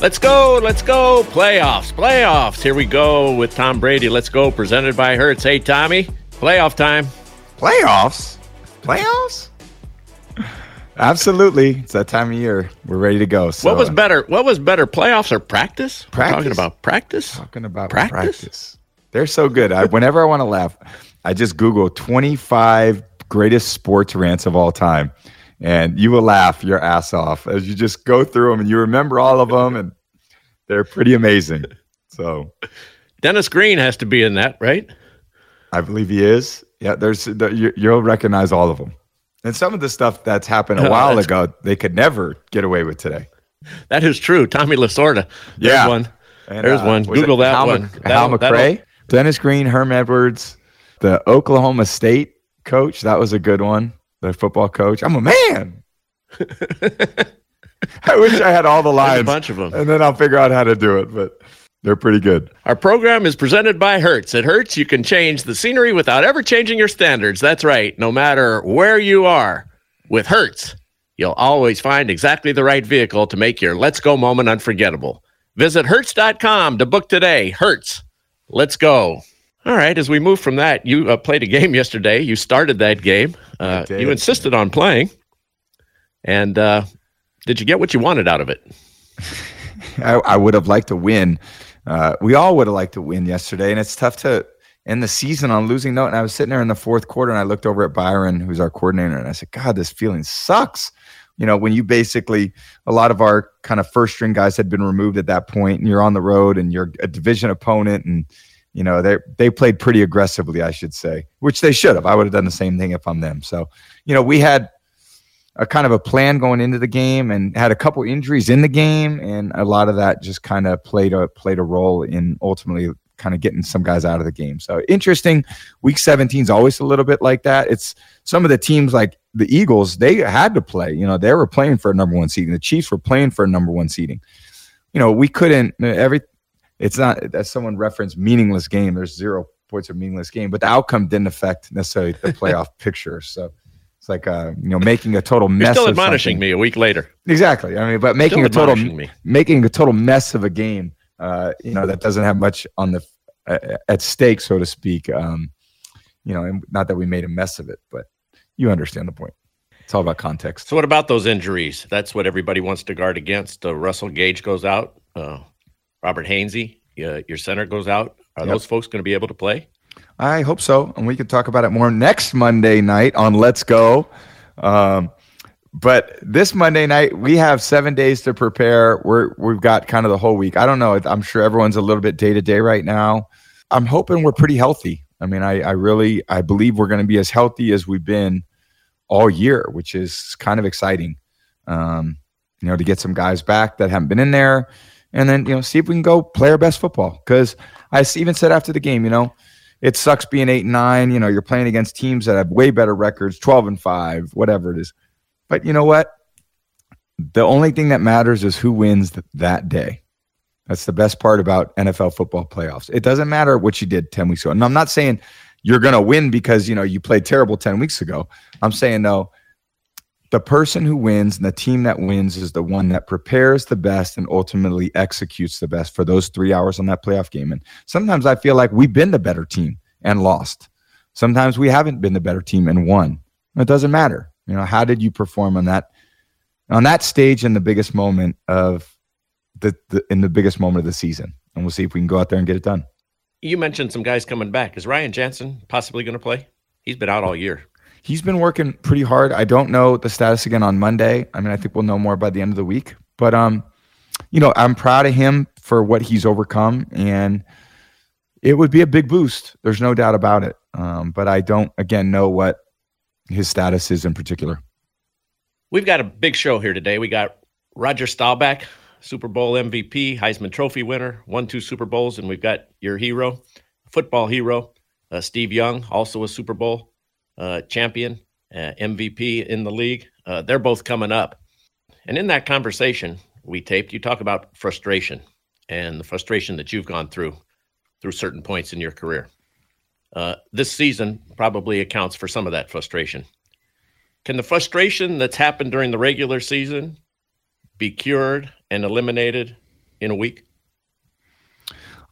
Let's go, let's go. Playoffs, playoffs. Here we go with Tom Brady. Let's go, presented by Hertz. Hey, Tommy, playoff time. Playoffs? Playoffs? Absolutely. It's that time of year. We're ready to go. So, what was better? What was better, playoffs or practice? We're talking about practice. talking about Practice? practice? They're so good. I, whenever I want to laugh, I just Google 25 greatest sports rants of all time. And you will laugh your ass off as you just go through them and you remember all of them. And they're pretty amazing. So Dennis Green has to be in that, right? I believe he is. Yeah, there's the, you, you'll recognize all of them. And some of the stuff that's happened a Oh, while ago, they could never get away with today. That is true. Tommy Lasorda. There's Yeah. one. And, There's uh, one. Google that Hal one. Mc- Hal McRae, Dennis Green, Herm Edwards, the Oklahoma State coach. That was a good one. The football coach. I'm a man. I wish I had all the There's a lines, bunch of them. and then I'll figure out how to do it. But they're pretty good. Our program is presented by Hertz. At Hertz, you can change the scenery without ever changing your standards. That's right. No matter where you are, with Hertz, you'll always find exactly the right vehicle to make your Let's Go moment unforgettable. Visit Hertz.com to book today. Hertz, let's go. All right, as we move from that, you uh, played a game yesterday. You started that game. Uh, you insisted on playing. And uh, did you get what you wanted out of it? I, I would have liked to win. Uh, we all would have liked to win yesterday, and it's tough to end the season on losing note. And I was sitting there in the fourth quarter, and I looked over at Byron, who's our coordinator, and I said, "God, this feeling sucks." You know, when you basically a lot of our kind of first string guys had been removed at that point, and you're on the road, and you're a division opponent, and you know they they played pretty aggressively, I should say, which they should have. I would have done the same thing if I'm them. So, you know, we had a kind of a plan going into the game and had a couple injuries in the game and a lot of that just kind of played a played a role in ultimately kind of getting some guys out of the game. So interesting. Week 17 is always a little bit like that. It's some of the teams like the Eagles, they had to play. You know, they were playing for a number one seeding. The Chiefs were playing for a number one seeding. You know, we couldn't every it's not as someone referenced meaningless game. There's zero points of meaningless game, but the outcome didn't affect necessarily the playoff picture. So it's like uh, you know, making a total You're mess. still of admonishing something. me a week later. Exactly. I mean, but making Still a total me. making a total mess of a game, uh, you know, that doesn't have much on the uh, at stake, so to speak. Um, you know, and not that we made a mess of it, but you understand the point. It's all about context. So, what about those injuries? That's what everybody wants to guard against. Uh, Russell Gage goes out. Uh, Robert Hainsey, uh, your center, goes out. Are Yep. those folks going to be able to play? I hope so, and we can talk about it more next Monday night on Let's Go. Um, but this Monday night, we have seven days to prepare. We're we've got kind of the whole week. I don't know. I'm sure everyone's a little bit day to day right now. I'm hoping we're pretty healthy. I mean, I, I really I believe we're going to be as healthy as we've been all year, which is kind of exciting. Um, you know, to get some guys back that haven't been in there, and then you know, see if we can go play our best football. Because I even said after the game, you know, it sucks being eight and nine. You know, you're playing against teams that have way better records, twelve and five, whatever it is. But you know what? The only thing that matters is who wins th- that day. That's the best part about NFL football playoffs. It doesn't matter what you did 10 weeks ago. And I'm not saying you're going to win because, you know, you played terrible 10 weeks ago. I'm saying, no, the person who wins and the team that wins is the one that prepares the best and ultimately executes the best for those three hours on that playoff game. And sometimes I feel like we've been the better team and lost. Sometimes we haven't been the better team and won. It doesn't matter. You know, how did you perform on that on that stage in the biggest moment of the, the in the biggest moment of the season? And we'll see if we can go out there and get it done. You mentioned some guys coming back. Is Ryan Jensen possibly going to play? He's been out all year. He's been working pretty hard. I don't know the status again on Monday. I mean, I think we'll know more by the end of the week. But um, you know, I'm proud of him for what he's overcome, and it would be a big boost. There's no doubt about it. Um, but I don't again know what his status is in particular. We've got a big show here today. We got Roger Staubach, Super Bowl MVP, Heisman Trophy winner, won two Super Bowls, and we've got your hero, football hero, uh, Steve Young, also a Super Bowl uh, champion, uh, MVP in the league. Uh, they're both coming up. And in that conversation we taped, you talk about frustration and the frustration that you've gone through through certain points in your career. Uh, this season probably accounts for some of that frustration. Can the frustration that's happened during the regular season be cured and eliminated in a week?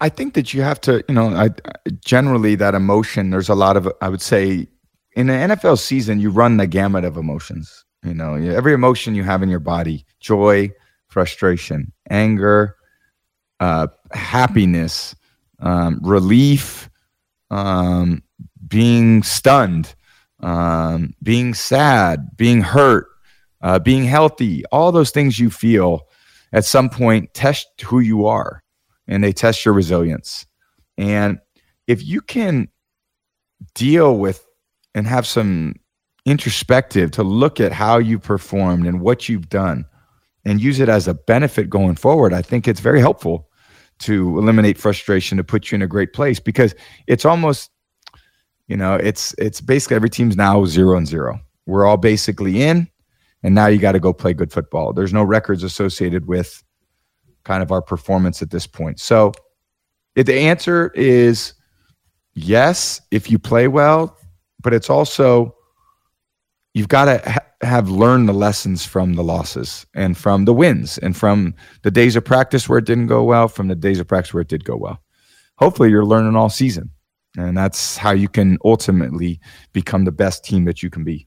I think that you have to, you know, I, generally that emotion. There's a lot of, I would say, in an NFL season, you run the gamut of emotions. You know, every emotion you have in your body: joy, frustration, anger, uh, happiness, um, relief, um, being stunned, um, being sad, being hurt, uh, being healthy. All those things you feel at some point test who you are and they test your resilience. And if you can deal with and have some introspective to look at how you performed and what you've done and use it as a benefit going forward, I think it's very helpful to eliminate frustration to put you in a great place because it's almost you know it's it's basically every team's now zero and zero we're all basically in and now you got to go play good football there's no records associated with kind of our performance at this point. So if the answer is yes, if you play well, but it's also you've got to ha- have learned the lessons from the losses and from the wins and from the days of practice where it didn't go well, from the days of practice where it did go well. Hopefully, you're learning all season. And that's how you can ultimately become the best team that you can be.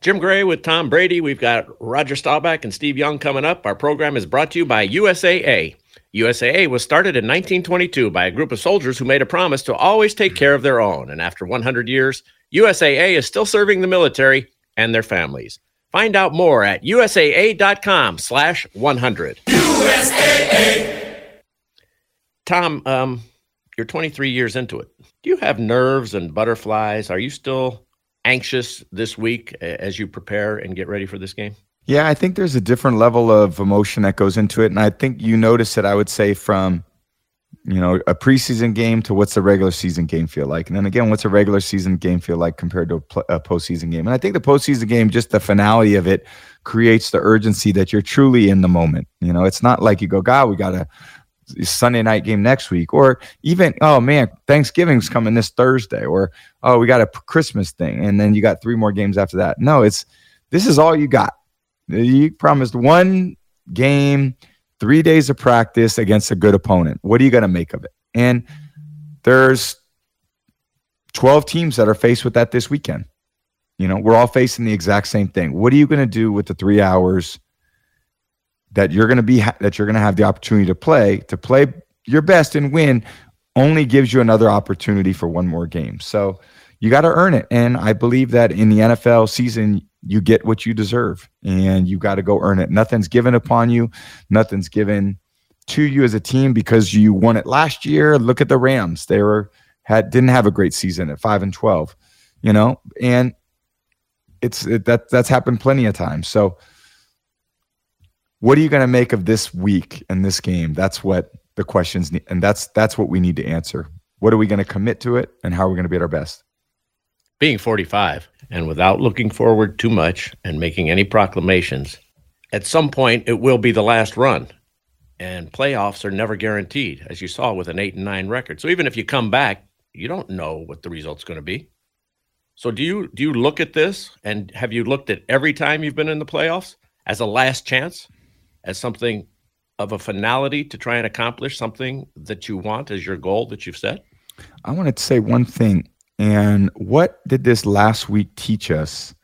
Jim Gray with Tom Brady. We've got Roger Staubach and Steve Young coming up. Our program is brought to you by USAA. USAA was started in 1922 by a group of soldiers who made a promise to always take care of their own. And after 100 years, USAA is still serving the military and their families. Find out more at usaa.com slash 100. USAA! Tom, um, you're 23 years into it. Do you have nerves and butterflies? Are you still anxious this week as you prepare and get ready for this game? Yeah, I think there's a different level of emotion that goes into it, and I think you notice it. I would say from you know a preseason game to what's a regular season game feel like, and then again, what's a regular season game feel like compared to a, pl- a postseason game? And I think the postseason game, just the finality of it, creates the urgency that you're truly in the moment. You know, it's not like you go, God, we got a Sunday night game next week, or even oh man, Thanksgiving's coming this Thursday, or oh we got a Christmas thing, and then you got three more games after that. No, it's this is all you got. You promised one game, three days of practice against a good opponent. What are you going to make of it? And there's 12 teams that are faced with that this weekend. You know, we're all facing the exact same thing. What are you going to do with the three hours that you're going to be that you're going to have the opportunity to play to play your best and win only gives you another opportunity for one more game. So you got to earn it and I believe that in the NFL season you get what you deserve and you got to go earn it. Nothing's given upon you, nothing's given to you as a team because you won it last year. Look at the Rams. They were had didn't have a great season at 5 and 12, you know? And it's it, that that's happened plenty of times. So what are you going to make of this week and this game? That's what the questions need, and that's that's what we need to answer. What are we going to commit to it, and how are we going to be at our best? Being 45 and without looking forward too much and making any proclamations, at some point it will be the last run. And playoffs are never guaranteed, as you saw with an eight and nine record. So even if you come back, you don't know what the result's going to be. So do you do you look at this and have you looked at every time you've been in the playoffs as a last chance? as something of a finality to try and accomplish something that you want as your goal that you've set? I wanted to say one thing. And what did this last week teach us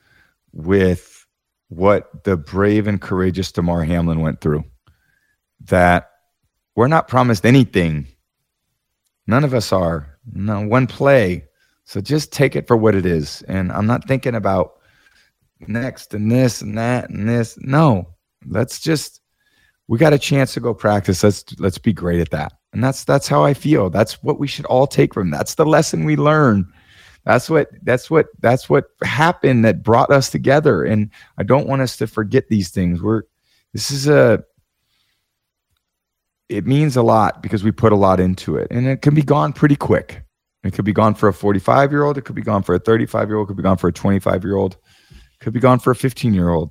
with what the brave and courageous Damar Hamlin went through? That we're not promised anything. None of us are. No, one play. So just take it for what it is. And I'm not thinking about next and this and that and this. No, let's just we got a chance to go practice. Let's let's be great at that. And that's that's how I feel. That's what we should all take from. That's the lesson we learn. That's what that's what that's what happened that brought us together. And I don't want us to forget these things. We're this is a it means a lot because we put a lot into it. And it can be gone pretty quick. It could be gone for a 45 year old, it could be gone for a 35 year old, it could be gone for a 25 year old, could be gone for a 15 year old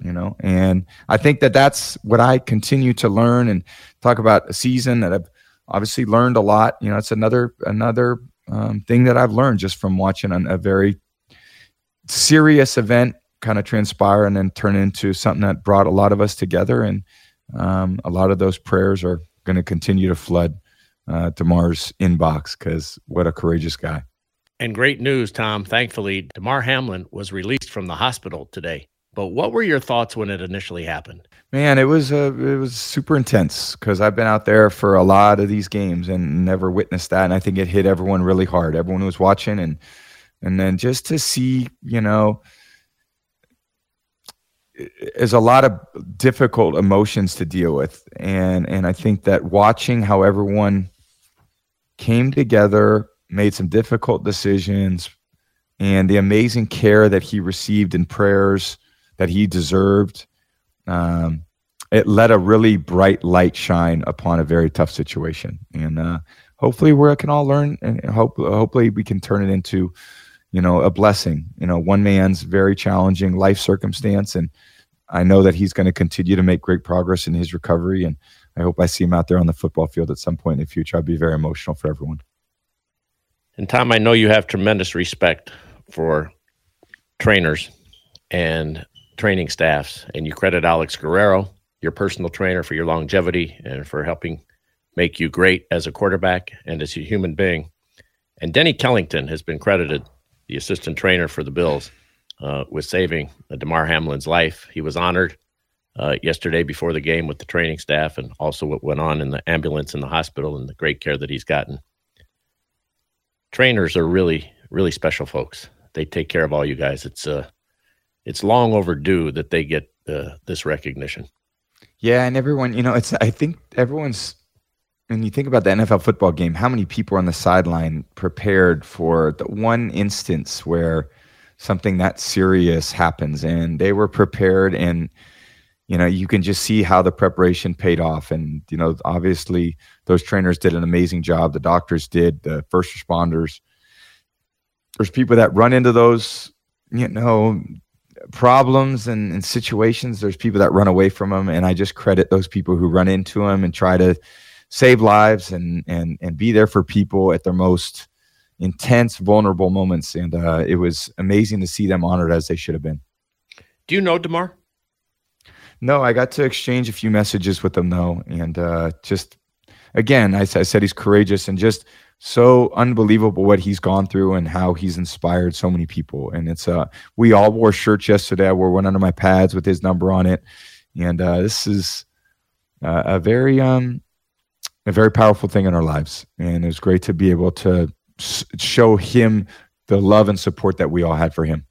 you know and i think that that's what i continue to learn and talk about a season that i've obviously learned a lot you know it's another another um, thing that i've learned just from watching a, a very serious event kind of transpire and then turn into something that brought a lot of us together and um, a lot of those prayers are going to continue to flood uh, Damar's inbox because what a courageous guy. And great news, Tom. Thankfully, Damar Hamlin was released from the hospital today. But what were your thoughts when it initially happened? Man, it was uh, it was super intense because I've been out there for a lot of these games and never witnessed that, and I think it hit everyone really hard. Everyone was watching, and and then just to see, you know, is a lot of difficult emotions to deal with, and and I think that watching how everyone came together, made some difficult decisions, and the amazing care that he received in prayers that he deserved um, it let a really bright light shine upon a very tough situation. And uh, hopefully, we can all learn, and hope hopefully we can turn it into, you know, a blessing. You know, one man's very challenging life circumstance, and I know that he's going to continue to make great progress in his recovery. And I hope I see him out there on the football field at some point in the future. I'd be very emotional for everyone. And Tom, I know you have tremendous respect for trainers and training staffs, and you credit Alex Guerrero, your personal trainer, for your longevity and for helping make you great as a quarterback and as a human being. And Denny Kellington has been credited, the assistant trainer for the Bills, uh, with saving Damar Hamlin's life. He was honored uh, yesterday before the game with the training staff and also what went on in the ambulance in the hospital and the great care that he's gotten. Trainers are really, really special folks. They take care of all you guys. It's uh, it's long overdue that they get uh, this recognition. Yeah, and everyone, you know, it's I think everyone's when you think about the NFL football game, how many people are on the sideline prepared for the one instance where something that serious happens and they were prepared and you know you can just see how the preparation paid off. And you know obviously those trainers did an amazing job. The doctors did the first responders. There's people that run into those you know problems and, and, situations, there's people that run away from them, and I just credit those people who run into them and try to save lives and and and be there for people at their most intense, vulnerable moments. And uh, it was amazing to see them honored as they should have been. Do you know Damar No, I got to exchange a few messages with him though, and uh, just again, I, I said he's courageous and just so unbelievable what he's gone through and how he's inspired so many people. And it's uh we all wore shirts yesterday. I wore one under my pads with his number on it. And uh, this is uh, a very um a very powerful thing in our lives. And it was great to be able to s- show him the love and support that we all had for him.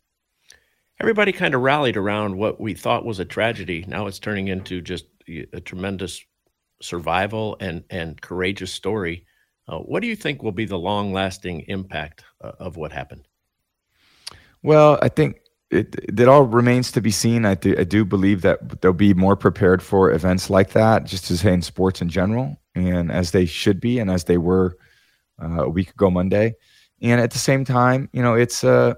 Everybody kind of rallied around what we thought was a tragedy. Now it's turning into just a tremendous survival and and courageous story uh, what do you think will be the long lasting impact uh, of what happened? Well, I think it, it all remains to be seen. I do, I do believe that they'll be more prepared for events like that, just say in sports in general, and as they should be, and as they were uh, a week ago Monday. And at the same time, you know, it's uh,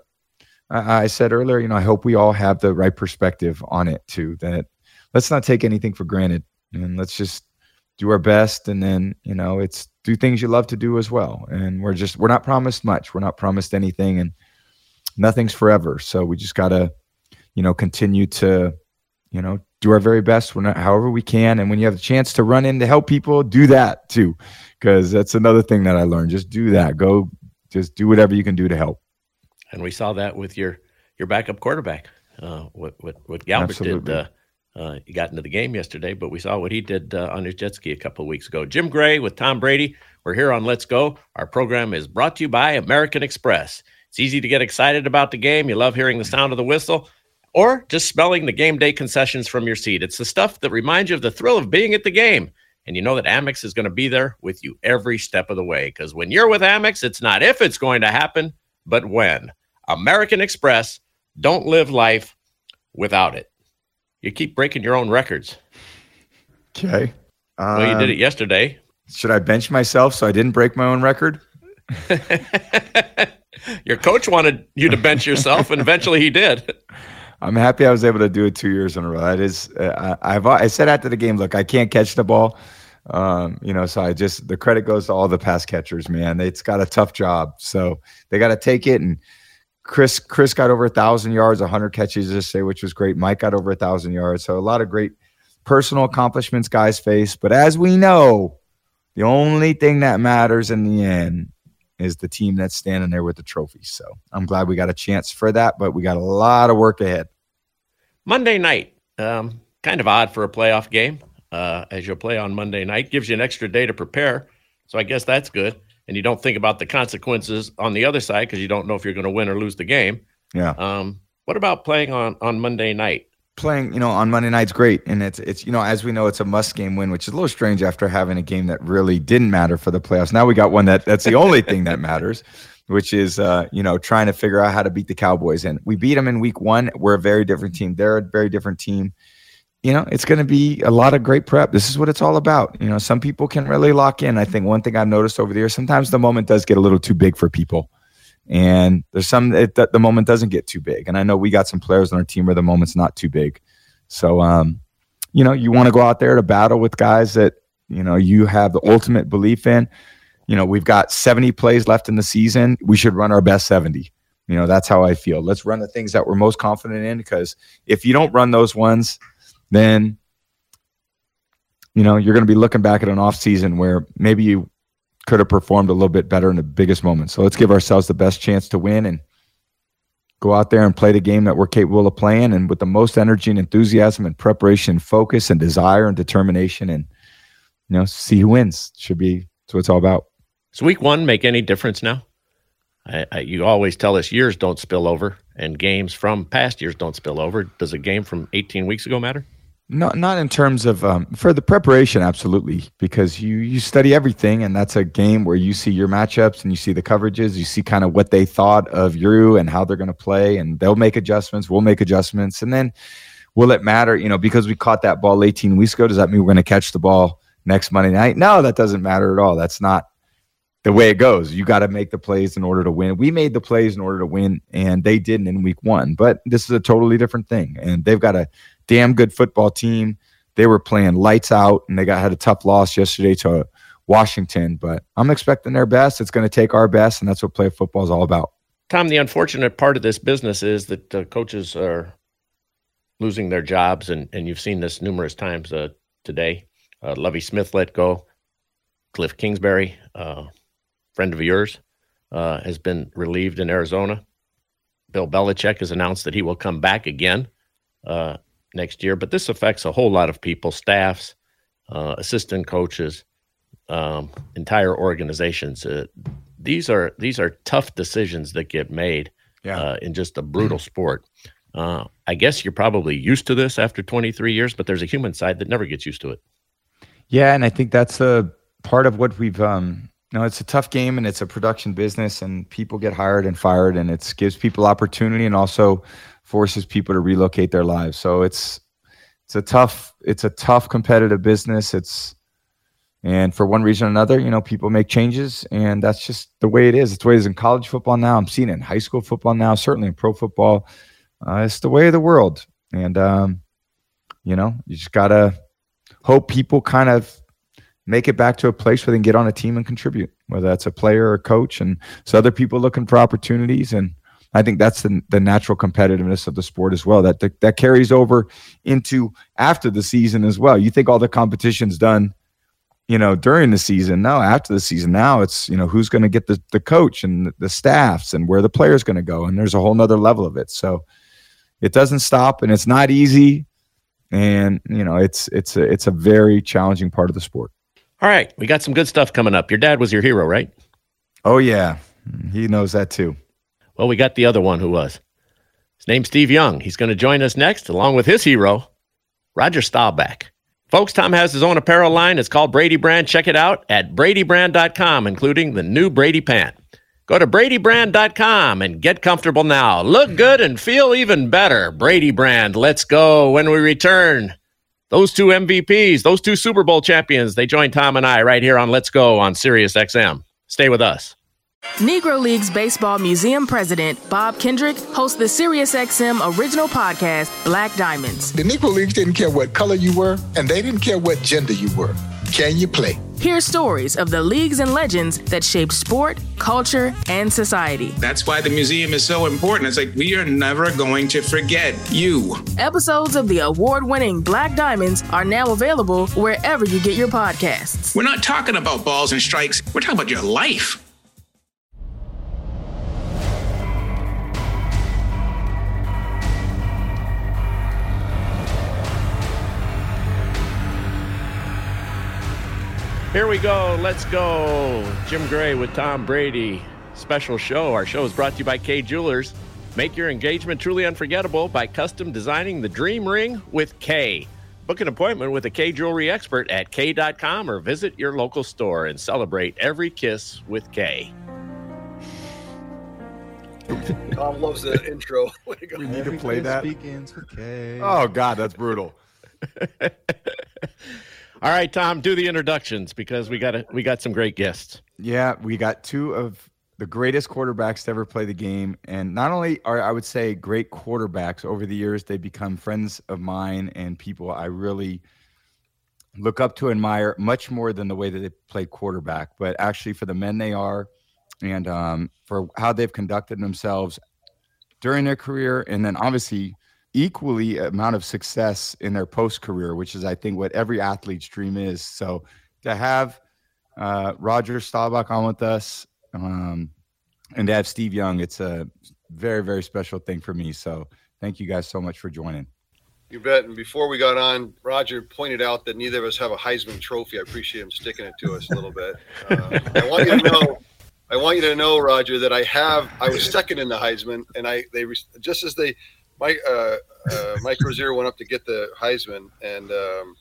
I said earlier, you know, I hope we all have the right perspective on it too. That let's not take anything for granted, and let's just do our best, and then you know, it's do things you love to do as well. And we're just we're not promised much. We're not promised anything, and nothing's forever. So we just gotta, you know, continue to, you know, do our very best when however we can. And when you have the chance to run in to help people, do that too, because that's another thing that I learned. Just do that. Go, just do whatever you can do to help. And we saw that with your your backup quarterback, uh, what what what Gabbert Absolutely. did. Uh, uh, he got into the game yesterday, but we saw what he did uh, on his jet ski a couple weeks ago. Jim Gray with Tom Brady. We're here on Let's Go. Our program is brought to you by American Express. It's easy to get excited about the game. You love hearing the sound of the whistle or just smelling the game day concessions from your seat. It's the stuff that reminds you of the thrill of being at the game. And you know that Amex is going to be there with you every step of the way. Because when you're with Amex, it's not if it's going to happen, but when. American Express, don't live life without it. You keep breaking your own records. Okay. Um, well, you did it um, yesterday. Should I bench myself so I didn't break my own record? your coach wanted you to bench yourself, and eventually he did. I'm happy I was able to do it two years in a row. That is, uh, I, have I said after the game, look, I can't catch the ball, um, you know, so I just the credit goes to all the pass catchers, man. It's got a tough job, so they got to take it and Chris Chris got over a thousand yards, hundred catches this day, which was great. Mike got over a thousand yards, so a lot of great personal accomplishments guys face. But as we know, the only thing that matters in the end is the team that's standing there with the trophy. So I'm glad we got a chance for that, but we got a lot of work ahead. Monday night, um, kind of odd for a playoff game, uh, as you'll play on Monday night, gives you an extra day to prepare. So I guess that's good. And you don't think about the consequences on the other side because you don't know if you're going to win or lose the game. Yeah. Um, what about playing on on Monday night? Playing, you know, on Monday night's great, and it's it's you know as we know it's a must game win, which is a little strange after having a game that really didn't matter for the playoffs. Now we got one that that's the only thing that matters, which is uh, you know trying to figure out how to beat the Cowboys. And we beat them in week one. We're a very different team. They're a very different team. You know, it's going to be a lot of great prep. This is what it's all about. You know, some people can really lock in. I think one thing I've noticed over the years, sometimes the moment does get a little too big for people and there's some that the moment doesn't get too big. And I know we got some players on our team where the moment's not too big. So, um, you know, you want to go out there to battle with guys that you know you have the ultimate belief in. You know, we've got 70 plays left in the season. We should run our best 70. You know, that's how I feel. Let's run the things that we're most confident in because if you don't run those ones, then you know you're going to be looking back at an off season where maybe you could have performed a little bit better in the biggest moments. So let's give ourselves the best chance to win and go out there and play the game that we're capable of playing and with the most energy and enthusiasm and preparation, focus and desire and determination and you know, see who wins. Should be that's what it's all about. Does week one make any difference now? I, I, you always tell us years don't spill over and games from past years don't spill over. Does a game from 18 weeks ago matter? Not not in terms of um, for the preparation, absolutely, because you you study everything, and that's a game where you see your matchups and you see the coverages, you see kind of what they thought of you and how they're going to play, and they'll make adjustments, we'll make adjustments, and then will it matter? You know, because we caught that ball 18 weeks ago, does that mean we're going to catch the ball next Monday night? No, that doesn't matter at all. That's not the way it goes. You got to make the plays in order to win. We made the plays in order to win, and they didn't in week one. But this is a totally different thing, and they've got a damn good football team. They were playing lights out, and they got had a tough loss yesterday to Washington. But I'm expecting their best. It's going to take our best, and that's what play football is all about. Tom, the unfortunate part of this business is that uh, coaches are losing their jobs, and and you've seen this numerous times uh, today. Uh, Lovie Smith let go. Cliff Kingsbury, uh, friend of yours, uh, has been relieved in Arizona. Bill Belichick has announced that he will come back again uh, next year. But this affects a whole lot of people, staffs, uh, assistant coaches, um, entire organizations. Uh, these are these are tough decisions that get made yeah. uh, in just a brutal sport. Uh, I guess you're probably used to this after 23 years, but there's a human side that never gets used to it. Yeah, and I think that's a part of what we've. Um, know, it's a tough game and it's a production business, and people get hired and fired, and it gives people opportunity and also forces people to relocate their lives. So it's it's a tough it's a tough competitive business. It's and for one reason or another, you know, people make changes, and that's just the way it is. It's the way it is in college football now. I'm seeing it in high school football now, certainly in pro football. Uh, it's the way of the world, and um, you know, you just gotta hope people kind of make it back to a place where they can get on a team and contribute, whether that's a player or a coach, and so other people looking for opportunities and I think that's the, the natural competitiveness of the sport as well. That that carries over into after the season as well. You think all the competition's done, you know, during the season. No, after the season, now it's you know who's going to get the the coach and the staffs and where the player's going to go, and there's a whole nother level of it. So it doesn't stop, and it's not easy, and you know it's it's a it's a very challenging part of the sport. All right, we got some good stuff coming up. Your dad was your hero, right? Oh yeah, he knows that too. Well, we got the other one who was. His name's Steve Young. He's going to join us next, along with his hero, Roger Staubach. Folks, Tom has his own apparel line. It's called Brady Brand. Check it out at bradybrand.com, including the new Brady pant. Go to bradybrand.com and get comfortable now. Look good and feel even better. Brady Brand, let's go when we return. Those two MVPs, those two Super Bowl champions, they join Tom and I right here on Let's Go on Sirius XM. Stay with us. Negro Leagues Baseball Museum President Bob Kendrick hosts the SiriusXM original podcast, Black Diamonds. The Negro Leagues didn't care what color you were, and they didn't care what gender you were. Can you play? Hear stories of the leagues and legends that shaped sport, culture, and society. That's why the museum is so important. It's like we are never going to forget you. Episodes of the award winning Black Diamonds are now available wherever you get your podcasts. We're not talking about balls and strikes. We're talking about your life. Here we go. Let's go. Jim Gray with Tom Brady. Special show. Our show is brought to you by Kay Jewelers. Make your engagement truly unforgettable by custom designing the dream ring with Kay. Book an appointment with a Kay jewelry expert at Kay.com or visit your local store and celebrate every kiss with Kay. Tom loves the intro. We need to play that. Begins with Kay. Oh God, that's brutal. All right, Tom, do the introductions because we got a, we got some great guests. Yeah, we got two of the greatest quarterbacks to ever play the game, and not only are I would say great quarterbacks over the years, they become friends of mine and people I really look up to, admire much more than the way that they play quarterback, but actually for the men they are, and um, for how they've conducted themselves during their career, and then obviously equally amount of success in their post career, which is I think what every athlete's dream is. So to have uh, Roger Staubach on with us, um, and to have Steve Young, it's a very very special thing for me. So thank you guys so much for joining. You bet. And before we got on, Roger pointed out that neither of us have a Heisman Trophy. I appreciate him sticking it to us a little bit. Uh, I want you to know. I want you to know, Roger, that I have. I was second in the Heisman, and I they just as they Mike uh, uh, Mike Rozier went up to get the Heisman, and um,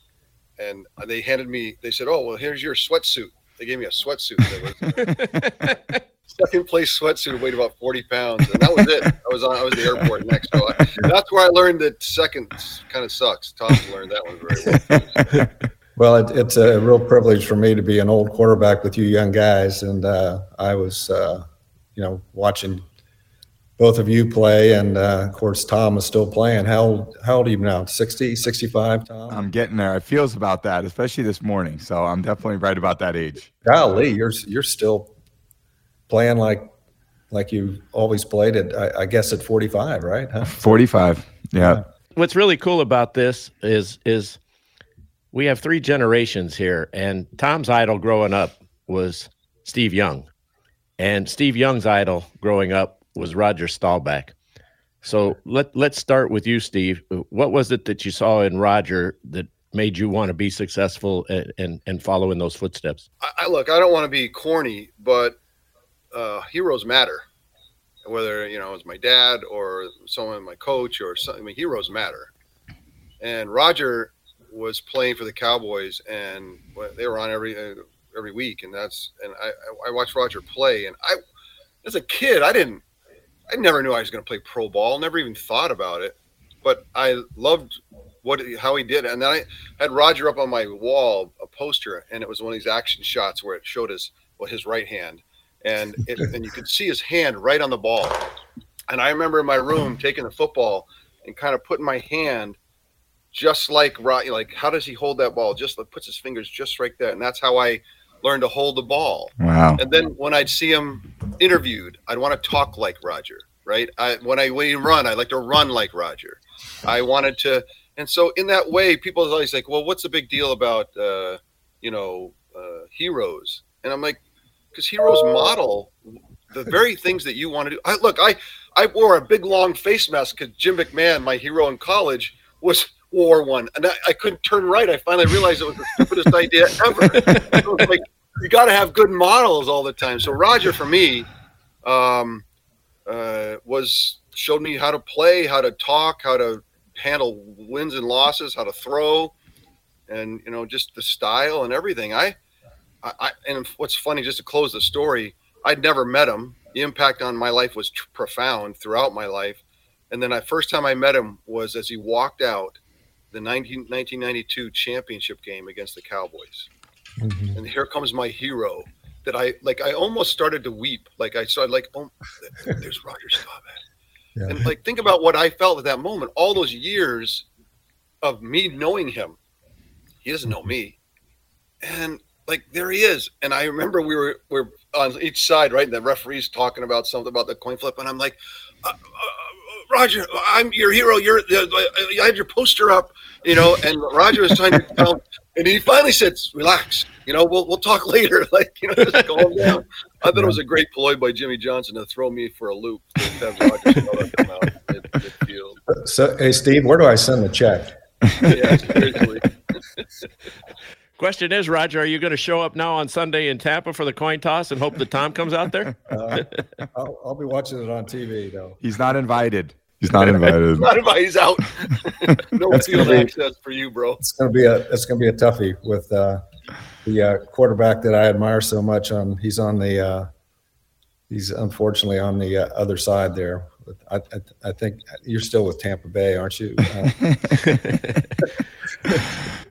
and they handed me. They said, "Oh, well, here's your sweatsuit." They gave me a sweatsuit. That was, second place sweatsuit weighed about 40 pounds, and that was it. I was on. I was at the airport next. So I, that's where I learned that second kind of sucks. Tom's learned that one very well. Well, it, it's a real privilege for me to be an old quarterback with you young guys, and uh, I was, uh, you know, watching both of you play, and uh, of course Tom is still playing. How old, how old are you now? 60, 65, Tom? I'm getting there. It feels about that, especially this morning. So I'm definitely right about that age. Golly, you're you're still playing like like you always played at I, I guess at 45, right? Huh? 45. Yeah. What's really cool about this is is we have three generations here, and Tom's idol growing up was Steve Young, and Steve Young's idol growing up was Roger Staubach. So let let's start with you, Steve. What was it that you saw in Roger that made you want to be successful and and, and follow in those footsteps? I, I look. I don't want to be corny, but uh, heroes matter. Whether you know it's my dad or someone, my coach, or something. I mean, heroes matter. And Roger was playing for the Cowboys, and they were on every uh, every week, and that's and I I watched Roger play, and I as a kid I didn't I never knew I was going to play pro ball, never even thought about it, but I loved what how he did, and then I had Roger up on my wall a poster, and it was one of these action shots where it showed his well his right hand, and it, and you could see his hand right on the ball, and I remember in my room taking the football and kind of putting my hand just like like how does he hold that ball? Just like puts his fingers just like that, and that's how I learned to hold the ball. Wow. And then when I'd see him interviewed, I'd want to talk like Roger, right? I when I when he run, I like to run like Roger. I wanted to, and so in that way, people are always like, "Well, what's the big deal about uh, you know uh, heroes?" And I'm like, because heroes model the very things that you want to do. I look, I I wore a big long face mask because Jim McMahon, my hero in college, was wore one, and I, I, couldn't turn right. I finally realized it was the stupidest idea ever. like you got to have good models all the time. So Roger, for me, um, uh, was showed me how to play, how to talk, how to handle wins and losses, how to throw, and you know just the style and everything. I, I, and what's funny, just to close the story, I'd never met him. The impact on my life was tr- profound throughout my life. And then the first time I met him was as he walked out the 19, 1992 championship game against the Cowboys. Mm-hmm. And here comes my hero that I like. I almost started to weep. Like I started like, oh, there's Roger Staubach. Yeah. And like, think about what I felt at that moment. All those years of me knowing him, he doesn't know me, and like there he is. And I remember we were we are on each side, right? And the referee's talking about something about the coin flip, and I'm like, uh, uh, Roger, I'm your hero. You're, uh, I had your poster up, you know, and Roger was trying to tell, And he finally said, "Relax, you know, we'll we'll talk later." Like, you know, just calm down. I thought it was a great ploy by Jimmy Johnson to throw me for a loop. To have Rodgers come out mid- midfield. So, hey, Steve, where do I send the check? Yeah, seriously. Question is, Roger, are you going to show up now on Sunday in Tampa for the coin toss and hope that Tom comes out there? Uh, I'll, I'll be watching it on TV though. He's not invited. He's not invited. Not if he's out. no That's field gonna be- access for you, bro. It's gonna be a it's gonna be a toughie with uh, the uh, quarterback that I admire so much. On he's on the uh, he's unfortunately on the uh, other side there. I, I, I think you're still with Tampa Bay, aren't you? Uh,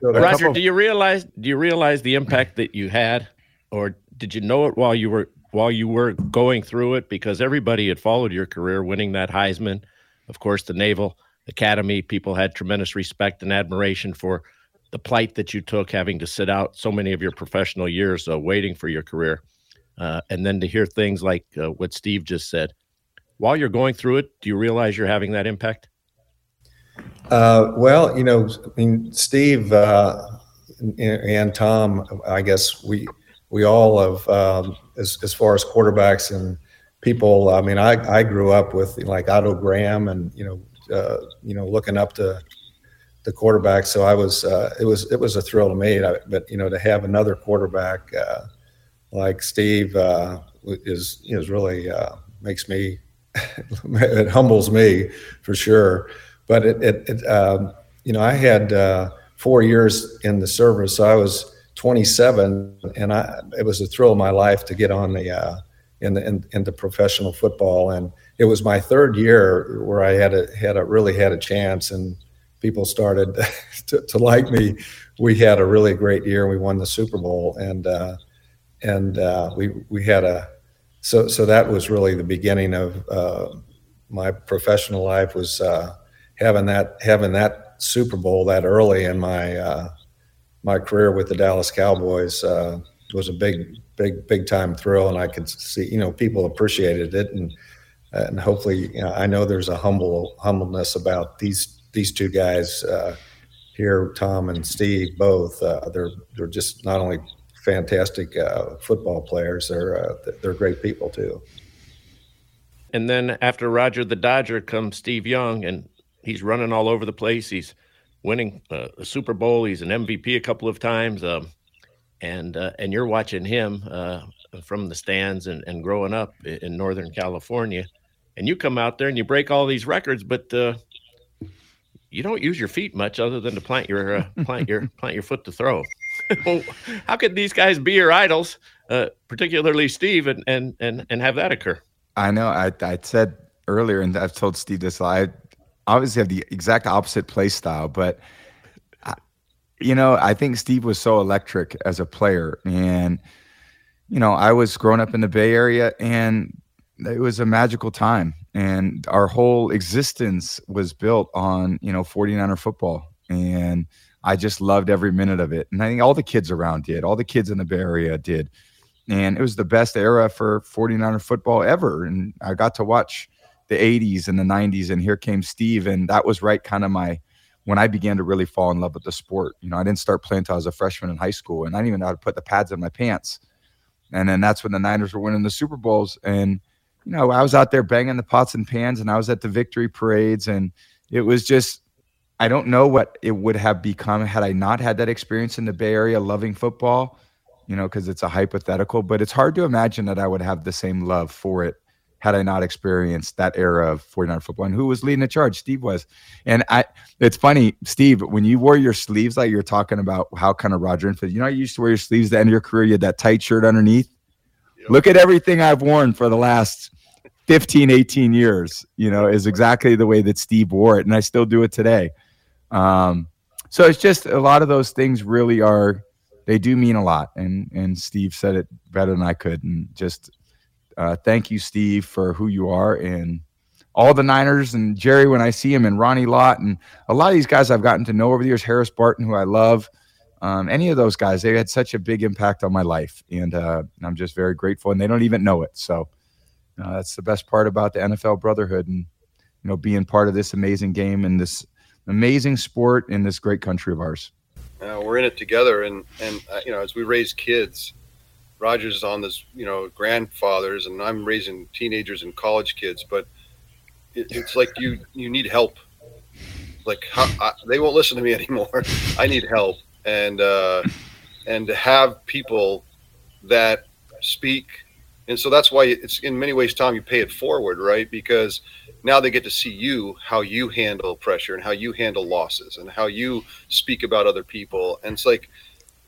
so that- Roger, do you realize do you realize the impact that you had, or did you know it while you were while you were going through it? Because everybody had followed your career, winning that Heisman, of course, the Naval Academy. People had tremendous respect and admiration for the plight that you took, having to sit out so many of your professional years uh, waiting for your career, uh, and then to hear things like uh, what Steve just said. While you're going through it, do you realize you're having that impact? Uh, well, you know, I mean, Steve uh, and, Tom, I guess we we all have um, as as far as quarterbacks and people. I mean, I I grew up with like Otto Graham and you know uh, you know looking up to the quarterback. So I was uh, it was it was a thrill to me. But you know, to have another quarterback uh, like Steve uh, is is really makes me it humbles me for sure but it, it, it um, you know, I had uh, four years in the service. So I was 27, and I it was a thrill of my life to get on the uh, in the in, into professional football. And it was my third year where I had a had a really had a chance, and people started to, to like me. We had a really great year. We won the Super Bowl, and uh, and uh, we we had a so so that was really the beginning of uh, my professional life was. Uh, having that having that Super Bowl that early in my uh, my career with the Dallas Cowboys uh, was a big big big time thrill, and I could see you know people appreciated it, and and hopefully you know, I know there's a humble humbleness about these these two guys uh, here, Tom and Steve, both. Uh, they're they're just not only fantastic uh, football players, they're uh, they're great people too. And then after Roger the Dodger comes Steve Young, and he's running all over the place. He's winning uh, a Super Bowl. He's an MVP a couple of times, um, and uh, and you're watching him uh, from the stands and, and growing up in Northern California, and you come out there and you break all these records, but uh, you don't use your feet much other than to plant your plant your plant your foot to throw. well, how could these guys be your idols, uh, particularly Steve, and and and and have that occur? I know. I I said earlier, and I've told Steve this. I obviously have the exact opposite play style, but I, you know, I think Steve was so electric as a player, and you know, I was growing up in the Bay Area, and it was a magical time, and our whole existence was built on you know 49er football, and I just loved every minute of it, and I think all the kids around did, all the kids in the Bay Area did. And it was the best era for 49er football ever. And I got to watch the 80s and the 90s and here came steve. And that was right kind of my when i began to really fall in love with the sport. You know i didn't start playing until i was a freshman in high school and i didn't even know how to put the pads in my pants. And then that's when the niners were winning the super bowls. And you know i was out there banging the pots and pans and i was at the victory parades. And it was just i don't know what it would have become had i not had that experience in the bay area loving football you know because it's a hypothetical but it's hard to imagine that i would have the same love for it had I not experienced that era of 49 football. And who was leading the charge? Steve was. And I it's funny, Steve, when you wore your sleeves, like you're talking about how kind of Roger and you know, you used to wear your sleeves at the end of your career, you had that tight shirt underneath. Yep. Look at everything I've worn for the last 15, 18 years, you know, is exactly the way that Steve wore it. And I still do it today. Um, so it's just a lot of those things really are they do mean a lot. And and Steve said it better than I could. And just uh, thank you, Steve, for who you are and all the Niners and Jerry when I see him and Ronnie Lott and a lot of these guys I've gotten to know over the years. Harris Barton, who I love, um, any of those guys, they had such a big impact on my life, and uh, I'm just very grateful. And they don't even know it, so uh, that's the best part about the NFL brotherhood and you know being part of this amazing game and this amazing sport in this great country of ours. Uh, we're in it together, and and uh, you know, as we raise kids, Roger's is on this, you know, grandfathers, and I'm raising teenagers and college kids. But it, it's like you you need help. Like how, I, they won't listen to me anymore. I need help, and uh, and to have people that speak, and so that's why it's in many ways, Tom, you pay it forward, right? Because now they get to see you how you handle pressure and how you handle losses and how you speak about other people. And it's like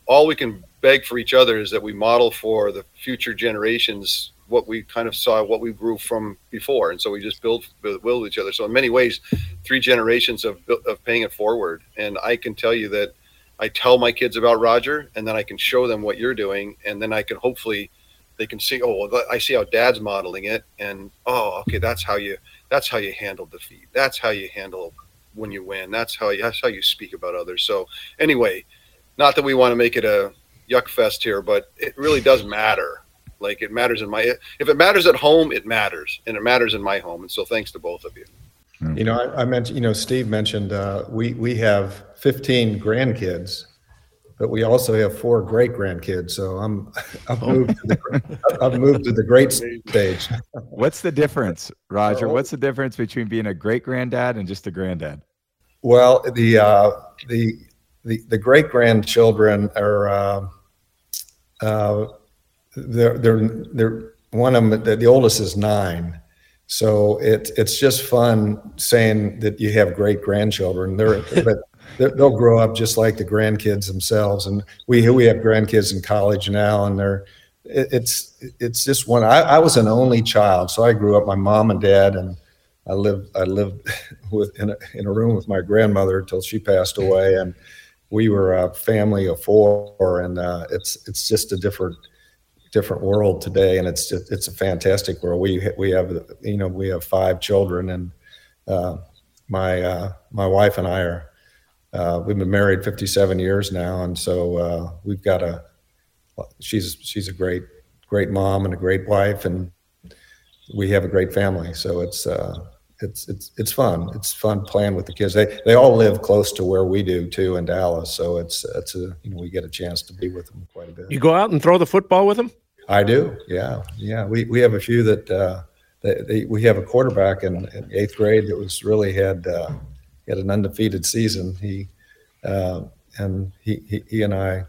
all we can beg for each other is that we model for the future generations what we kind of saw what we grew from before. And so we just build build with each other. So in many ways three generations of of paying it forward. And i can tell you that i tell my kids about roger and then i can show them what you're doing. And then i can hopefully they can see oh well, i see how dad's modeling it. And oh okay that's how you that's how you handle defeat. That's how you handle when you win. That's how you, that's how you speak about others. So anyway, not that we want to make it a yuck fest here, but it really does matter. Like it matters in my if it matters at home, it matters, and it matters in my home. And so thanks to both of you. You know, I, I mentioned. You know, Steve mentioned uh, we we have 15 grandkids, but we also have four great grandkids. So I'm I've moved to the I've moved to the great stage. What's the difference, Roger? What's the difference between being a great granddad and just a granddad? Well, the uh, the the the great grandchildren are uh, uh, they're they're they're one of them. The, the oldest is nine, so it it's just fun saying that you have great grandchildren. They're but they'll grow up just like the grandkids themselves. And we we have grandkids in college now, and they're it, it's it's just one. I, I was an only child, so I grew up. My mom and dad and I lived I lived with in a, in a room with my grandmother until she passed away, and we were a family of four, and uh, it's it's just a different different world today, and it's just, it's a fantastic world. We we have you know we have five children, and uh, my uh, my wife and I are we've been married 57 years now, and so uh, we've got a she's she's a great great mom and a great wife, and we have a great family. So it's uh, it's it's it's fun. It's fun playing with the kids. They they all live close to where we do too in Dallas, so it's it's a you know we get a chance to be with them quite a bit. You go out and throw the football with them. I do. Yeah, yeah. We we have a few that. Uh, they, they, we have a quarterback in, in, eighth grade that was really had uh, had an undefeated season. He uh, and he, he, he and I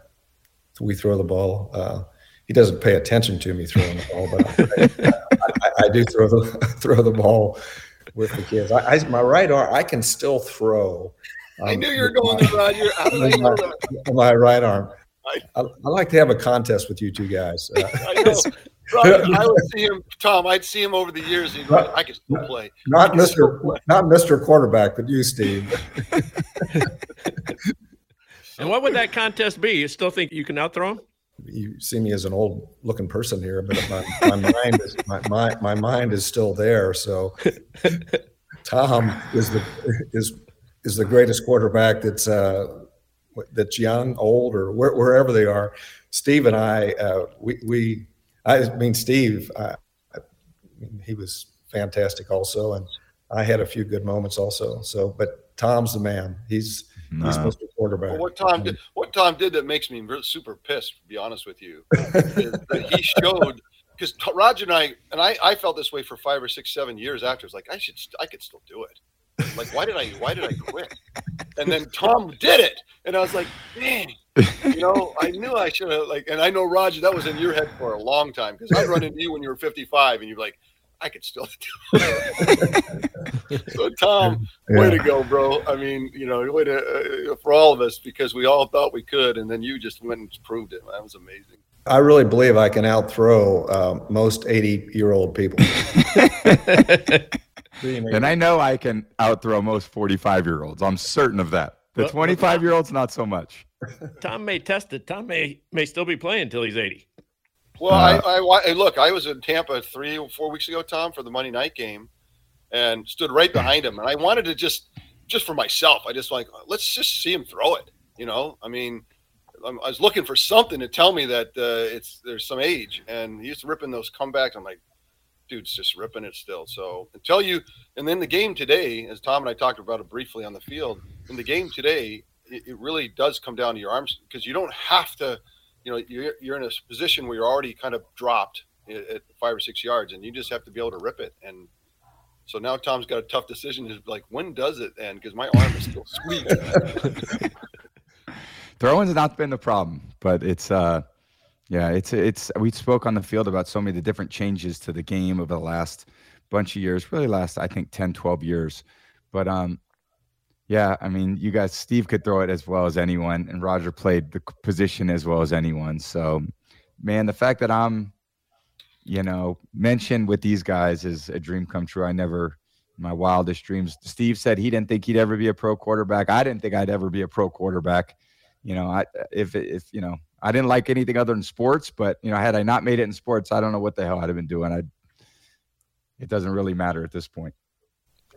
we throw the ball. Uh, he doesn't pay attention to me throwing the ball, but I, I, I, do throw the throw the ball with the kids. I, I my right arm I can still throw. Um, I knew you were going there, Roger. How did I know that? My right arm. I, I, like to have a contest with you two guys. Uh, I know. Roger, I would see him, Tom. I'd see him over the years. And go, I can still play. Not Mister, not Mister Quarterback, but you, Steve. and what would that contest be? You still think you can outthrow him? You see me as an old-looking person here, but my, my mind is my, my my mind is still there. So, Tom is the is is the greatest quarterback that's uh, that's young, old, or where, wherever they are. Steve and I, uh, we we I mean, Steve, I, I mean, he was fantastic also, and I had a few good moments also. So, but Tom's the man. He's no. he's supposed to be quarterback. Well, what Tom did, what Tom did that makes me super pissed. To be honest with you, that he showed because Roger and I and I, I felt this way for five or six, seven years after. It's like I should, I could still do it. Like, why did I, why did I quit? And then Tom did it, and I was like, dang, you know, I knew I should have like, and I know Roger, that was in your head for a long time because I'd run into you when you were 55, and you're like, I could still do it. so Tom, yeah. way to go, bro. I mean, you know, way to uh, for all of us because we all thought we could, and then you just went and proved it. That was amazing. I really believe I can outthrow uh, most 80 year old people. and I know I can outthrow most 45 year olds. I'm certain of that. The 25 year olds, not so much. Tom may test it. Tom may may still be playing until he's 80. Well, uh, I, I, look. I was in Tampa three or four weeks ago, Tom, for the Monday night game, and stood right behind him. And I wanted to just, just for myself, I just like let's just see him throw it. You know, I mean, I was looking for something to tell me that uh, it's there's some age, and he's ripping those comebacks. I'm like, dude's just ripping it still. So until you, and then the game today, as Tom and I talked about it briefly on the field, in the game today, it, it really does come down to your arms because you don't have to. You know, you're you're in a position where you're already kind of dropped at, five or six yards, and you just have to be able to rip it. And so now Tom's got a tough decision. Is like, when does it end? Because my arm is still sweet. Throwing's not been the problem, but it's uh yeah, it's it's we spoke on the field about so many the different changes to the game over the last bunch of years, really last I think 10, 12 years. But um yeah, I mean, you guys Steve could throw it as well as anyone and Roger played the position as well as anyone. So man, the fact that I'm you know, mentioned with these guys is a dream come true. I never my wildest dreams. Steve said he didn't think he'd ever be a pro quarterback. I didn't think I'd ever be a pro quarterback you know, I if if you know, I didn't like anything other than sports, but you know, had I not made it in sports, I don't know what the hell I'd have been doing. I it doesn't really matter at this point.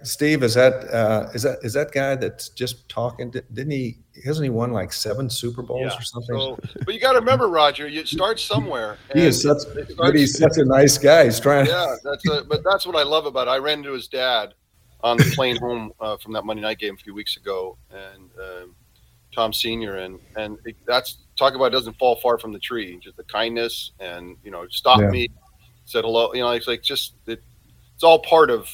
Steve, is that uh, is that is that guy that's just talking? Didn't he? Hasn't he won like seven Super Bowls yeah. or something? So, but you got to remember, Roger, you start somewhere. he is such, but he's such a nice guy. He's trying. Yeah, that's a, but that's what I love about. It. I ran into his dad on the plane home uh, from that Monday night game a few weeks ago, and um, Tom Senior, and and it, that's talk about doesn't fall far from the tree. Just the kindness, and you know, stop yeah. me, said hello. You know, it's like just it, it's all part of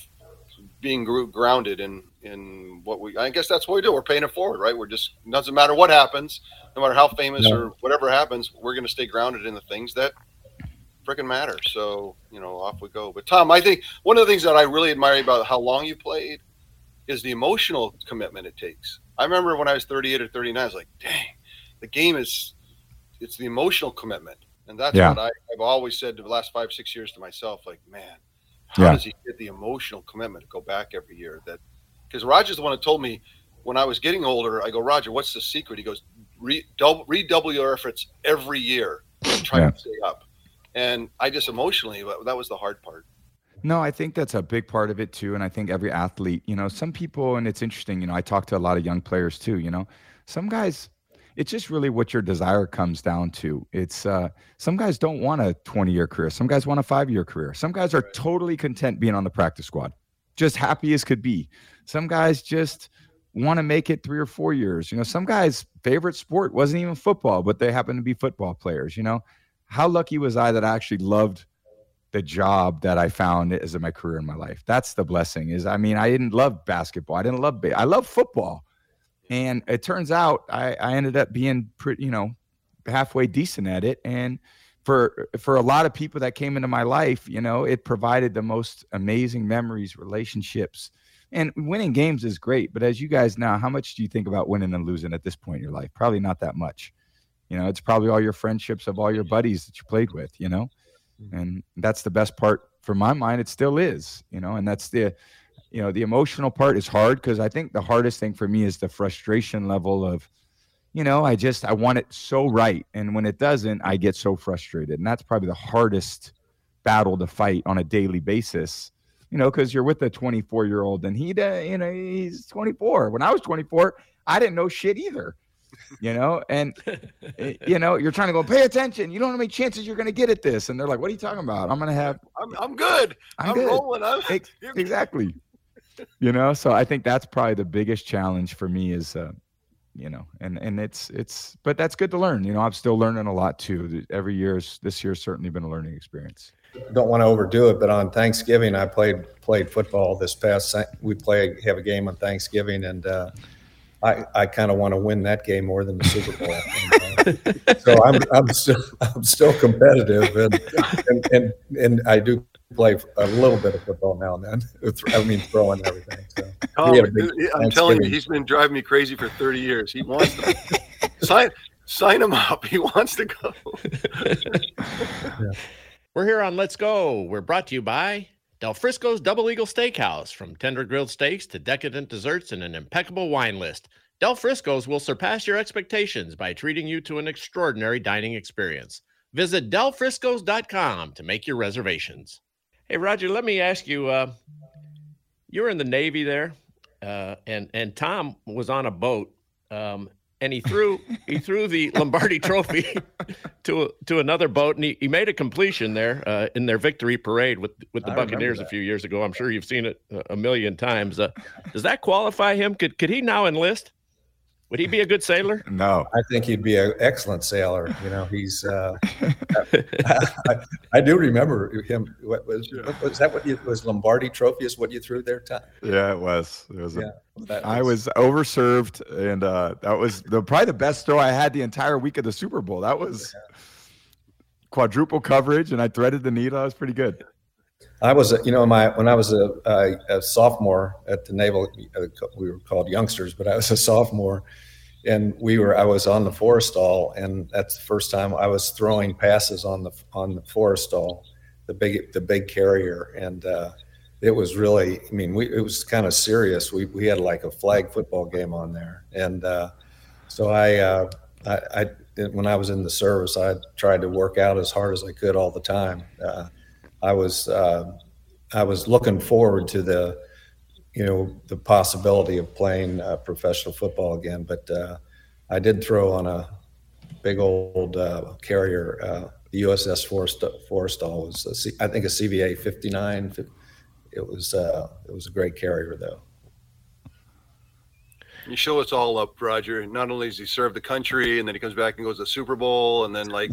being grounded in in what we. I guess that's what we do. We're paying it forward, right? We're just doesn't matter what happens, no matter how famous or whatever happens, we're going to stay grounded in the things that freaking matter. So you know, off we go. But Tom, I think one of the things that I really admire about how long you played is the emotional commitment it takes. I remember when I was 38 or 39, I was like, dang, the game is, it's the emotional commitment. And that's yeah. what I, have always said the last five, six years to myself, like, man, how yeah. does he get the emotional commitment to go back every year? That, because Roger's the one that told me when I was getting older, I go, Roger, what's the secret? He goes, redouble, redouble your efforts every year and try yeah. to stay up. And I just emotionally, that was the hard part. No, I think that's a big part of it too. And I think every athlete, you know, some people, and it's interesting, you know, I talk to a lot of young players too, you know, some guys, it's just really what your desire comes down to. It's uh, some guys don't want a 20 year career. Some guys want a five year career. Some guys are totally content being on the practice squad, just happy as could be. Some guys just want to make it three or four years. You know, some guys' favorite sport wasn't even football, but they happen to be football players. You know, how lucky was I that I actually loved the job that I found as my career in my life. That's the blessing. Is I mean, I didn't love basketball. I didn't love I love football, and it turns out I, I ended up being pretty, you know, halfway decent at it. And for for a lot of people that came into my life, you know, it provided the most amazing memories, relationships. And winning games is great, but as you guys know, how much do you think about winning and losing at this point in your life? Probably not that much. You know, it's probably all your friendships of all your buddies that you played with, you know Mm-hmm. and that's the best part for my mind it still is you know and that's the you know the emotional part is hard because i think the hardest thing for me is the frustration level of you know i just i want it so right and when it doesn't i get so frustrated and that's probably the hardest battle to fight on a daily basis you know because you're with a 24 year old and he uh, you know he's 24 when i was 24 i didn't know shit either you know, and eh, you know, you're trying to go pay attention. You don't know how many chances you're going to get at this, and they're like, "What are you talking about? I'm going to have. I'm, I'm good. I'm, I'm good. rolling. I'm, exactly. you know, so I think that's probably the biggest challenge for me is, uh, you know, and and it's it's, but that's good to learn. You know, I'm still learning a lot too. Every year's this year's certainly been a learning experience. Don't want to overdo it, but on Thanksgiving I played played football this past. We play have a game on Thanksgiving and. uh I, I kind of want to win that game more than the Super Bowl. And, uh, so I'm, I'm still I'm still competitive and, and and and I do play a little bit of football now and then. I mean, throwing everything. So oh, I'm telling you, he's been driving me crazy for 30 years. He wants to sign sign him up. He wants to go. yeah. We're here on Let's Go. We're brought to you by Del Frisco's Double Eagle Steakhouse, from tender grilled steaks to decadent desserts and an impeccable wine list. Del Frisco's will surpass your expectations by treating you to an extraordinary dining experience. Visit delfriscos.com to make your reservations. Hey, Roger, let me ask you uh, you were in the Navy there, uh, and, and Tom was on a boat. Um, and he threw he threw the Lombardi Trophy to to another boat, and he, he made a completion there uh, in their victory parade with with the I Buccaneers a few years ago. I'm sure you've seen it a million times. Uh, does that qualify him? Could could he now enlist? Would he be a good sailor? No. I think he'd be an excellent sailor. You know, he's. Uh, I, I do remember him. What was, what was that? What you, was Lombardi Trophy? Is what you threw there, Tom? Yeah, it was. It was. A, Yeah, that I was overserved, and uh, that was the probably the best throw I had the entire week of the Super Bowl. That was quadruple coverage, and I threaded the needle. That was pretty good. I was, you know, my when I was a, a, a sophomore at the Naval, uh, we were called youngsters, but I was a sophomore, and we were. I was on the Forrestal, and that's the first time I was throwing passes on the on the Forrestal, the big the big carrier, and uh, it was really. I mean, we it was kind of serious. We we had like a flag football game on there, and uh, so I, uh, I I when I was in the service, I tried to work out as hard as I could all the time. I was uh, I was looking forward to the you know the possibility of playing uh, professional football again, but uh, I did throw on a big old uh, carrier. Uh, the USS Forrest, Forrestal was a C, I think a CVA 59. It was uh, it was a great carrier though. You show us all up, Roger. Not only does he serve the country, and then he comes back and goes to the Super Bowl, and then like,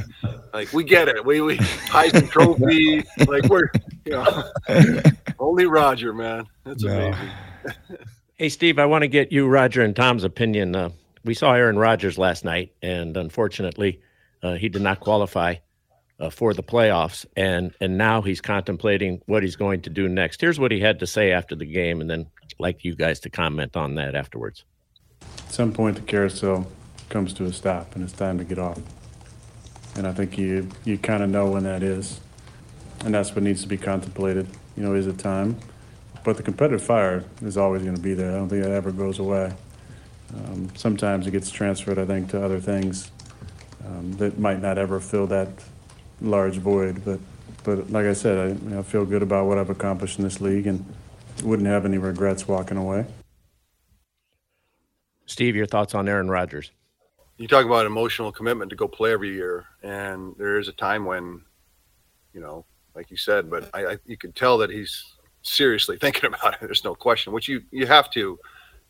like we get it. We we Heisman Trophy. Like we're you know, only Roger, man. That's No. amazing. Hey, Steve, I want to get you, Roger, and Tom's opinion. Uh, we saw Aaron Rodgers last night, and unfortunately, uh, he did not qualify uh, for the playoffs. And and now he's contemplating what he's going to do next. Here's what he had to say after the game, and then I'd like you guys to comment on that afterwards. At some point, the carousel comes to a stop, and it's time to get off. And I think you you kind of know when that is, and that's what needs to be contemplated. You know, is it time? But the competitive fire is always going to be there. I don't think that ever goes away. Um, sometimes it gets transferred, I think, to other things um, that might not ever fill that large void. But but like I said, I, I feel good about what I've accomplished in this league, and wouldn't have any regrets walking away. Steve, your thoughts on Aaron Rodgers? You talk about emotional commitment to go play every year, and there is a time when, you know, like you said, but I, I you could tell that he's seriously thinking about it. There's no question. Which you you have to.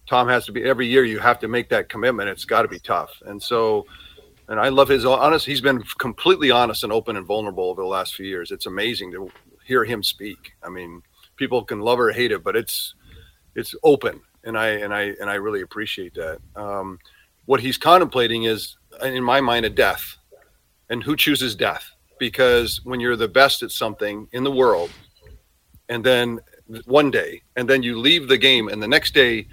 Tom has to be every year. You have to make that commitment. It's got to be tough. And so, and I love his honest. He's been completely honest and open and vulnerable over the last few years. It's amazing to hear him speak. I mean, people can love or hate it, but it's it's open, and I and I and I really appreciate that. Um, what he's contemplating is, in my mind, a death, and who chooses death? Because when you're the best at something in the world, and then one day, and then you leave the game, and the next day,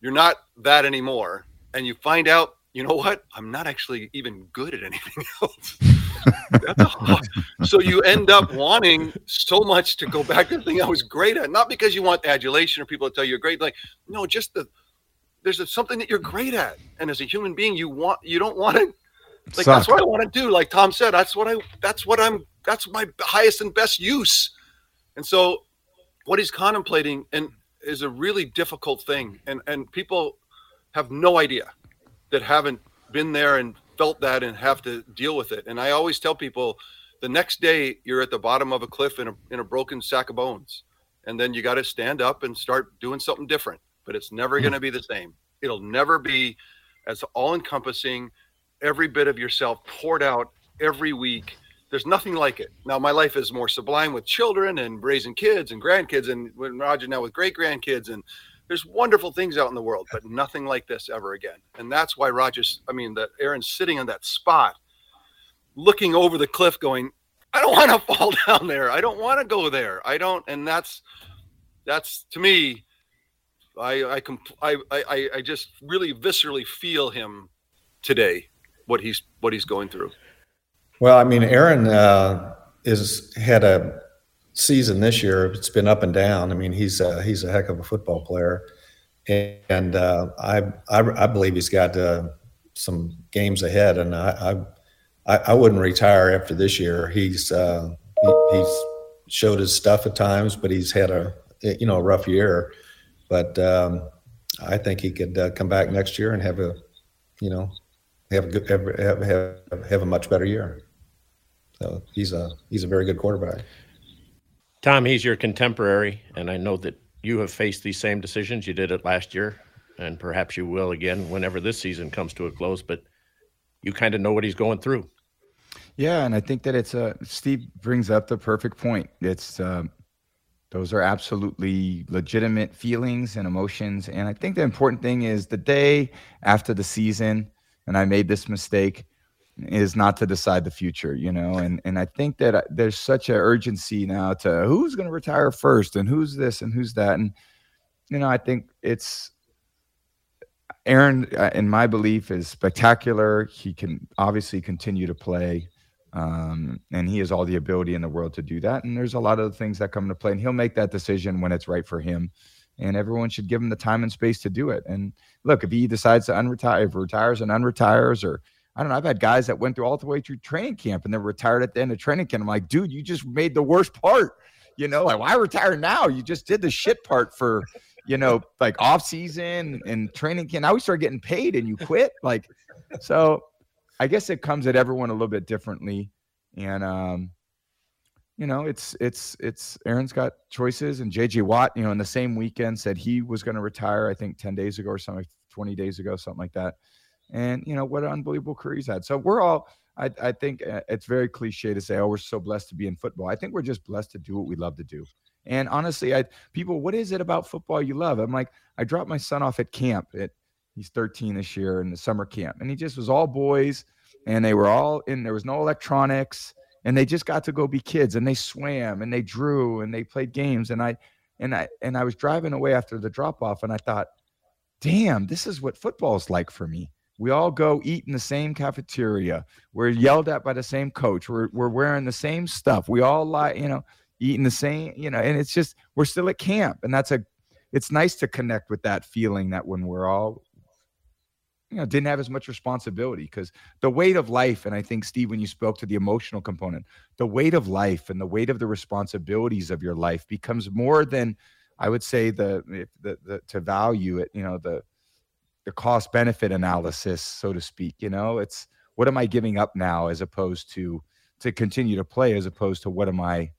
you're not that anymore, and you find out, you know what? I'm not actually even good at anything else. So you end up wanting so much to go back to the thing I was great at, not because you want adulation or people to tell you you're great. Like, no, just the there's a, something that you're great at, and as a human being, you want you don't want to like that's what I want to do. Like Tom said, that's what I that's what I'm that's my highest and best use. And so, what he's contemplating and is a really difficult thing, and and people have no idea that haven't been there and felt that and have to deal with it. And I always tell people, the next day you're at the bottom of a cliff in a in a broken sack of bones, and then you got to stand up and start doing something different. But it's never hmm. going to be the same. It'll never be as all encompassing. Every bit of yourself poured out every week. There's nothing like it. Now my life is more sublime with children and raising kids and grandkids, and when Roger now with great grandkids and there's wonderful things out in the world, but nothing like this ever again. And that's why Roger's, I mean, that Aaron's sitting on that spot, looking over the cliff, going, I don't want to fall down there. I don't want to go there. I don't. And that's, that's to me, I, I, comp- I, I, I just really viscerally feel him today, what he's, what he's going through. Well, I mean, Aaron uh, is had a season this year. It's been up and down. I mean, he's a, he's a heck of a football player, and uh, I, I I believe he's got uh, some games ahead. And I, I I wouldn't retire after this year. He's uh, he, he's showed his stuff at times, but he's had a you know a rough year. But um, I think he could uh, come back next year and have a you know have a good have, have, have a much better year. So he's a he's a very good quarterback. Tom, he's your contemporary, and I know that you have faced these same decisions. You did it last year and perhaps you will again whenever this season comes to a close. But you kind of know what he's going through. Yeah, and I think that it's a Steve brings up the perfect point. It's um, those are absolutely legitimate feelings and emotions, and I think the important thing is the day after the season, and I made this mistake, is not to decide the future, you know, and and I think that uh, there's such an urgency now to who's going to retire first and who's this and who's that, and you know, I think it's Aaron, uh, in my belief, is spectacular. He can obviously continue to play. Um, and he has all the ability in the world to do that. And there's a lot of things that come into play, and he'll make that decision when it's right for him. And everyone should give him the time and space to do it. And look, if he decides to unretire, if retires and unretires, or I don't know, I've had guys that went through all the way through training camp and then retired at the end of training camp. I'm like, dude, you just made the worst part. You know, like why retire now? You just did the shit part for, you know, like off season and training camp. Now we start getting paid and you quit. Like, so I guess it comes at everyone a little bit differently, and um, you know, it's it's it's Aaron's got choices, and JJ Watt, you know, in the same weekend said he was going to retire. I think ten days ago or something, twenty days ago, something like that. And you know what an unbelievable career he's had. So we're all. I, I think uh, it's very cliche to say, "Oh, we're so blessed to be in football." I think we're just blessed to do what we love to do. And honestly, I people, what is it about football you love? I'm like, I dropped my son off at camp He's 13 this year in the summer camp, and he just was all boys, and they were all in. There was no electronics, and they just got to go be kids, and they swam, and they drew, and they played games, and I, and I, and I was driving away after the drop off, and I thought, damn, this is what football's like for me. We all go eat in the same cafeteria. We're yelled at by the same coach. We're we're wearing the same stuff. We all like, you know, eating the same, you know, and it's just we're still at camp. And that's a it's nice to connect with that feeling that when we're all you know didn't have as much responsibility because the weight of life and i think steve when you spoke to the emotional component the weight of life and the weight of the responsibilities of your life becomes more than i would say the, the, the to value it you know the the cost benefit analysis so to speak you know? It's what am i giving up now as opposed to to continue to play as opposed to what am i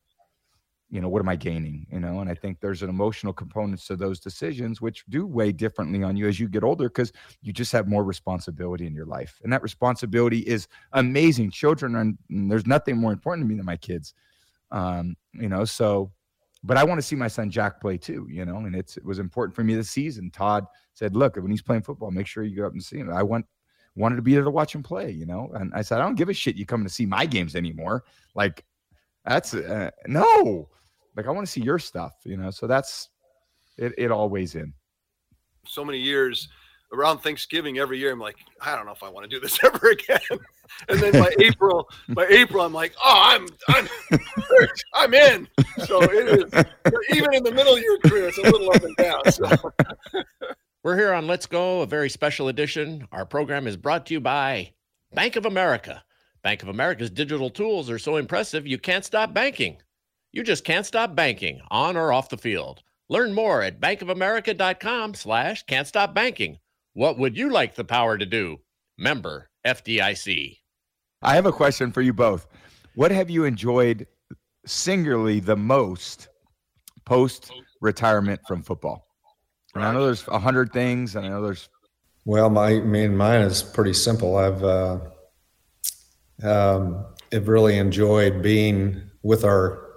you know what am i gaining you know? And i think there's an emotional components to those decisions which do weigh differently on you as you get older because you just have more responsibility in your life. And that responsibility is amazing. Children are there's nothing more important to me than my kids um you know? So but i want to see my son jack play too you know and it's it was important for me this season todd said look when he's playing football make sure you go up and see him i want wanted to be there to watch him play you know and i said i don't give a shit you coming to see my games anymore like that's uh, no like I want to see your stuff, you know. So that's it. It all weighs in. So many years around Thanksgiving every year, I'm like, I don't know if I want to do this ever again. and then by April, by April, I'm like, oh, I'm I'm I'm in. So it is even in the middle of your career, it's a little up and down. So. We're here on Let's Go, a very special edition. Our program is brought to you by Bank of America. Bank of America's digital tools are so impressive you can't stop banking. You just can't stop banking on or off the field. Learn more at bankofamerica.com slash can't stop banking. What would you like the power to do? Member FDIC. I have a question for you both. What have you enjoyed singularly the most post retirement from football? And I know there's a hundred things, and I know there's. Well, my I mean, mine is pretty simple. I've uh, um, have really enjoyed being with our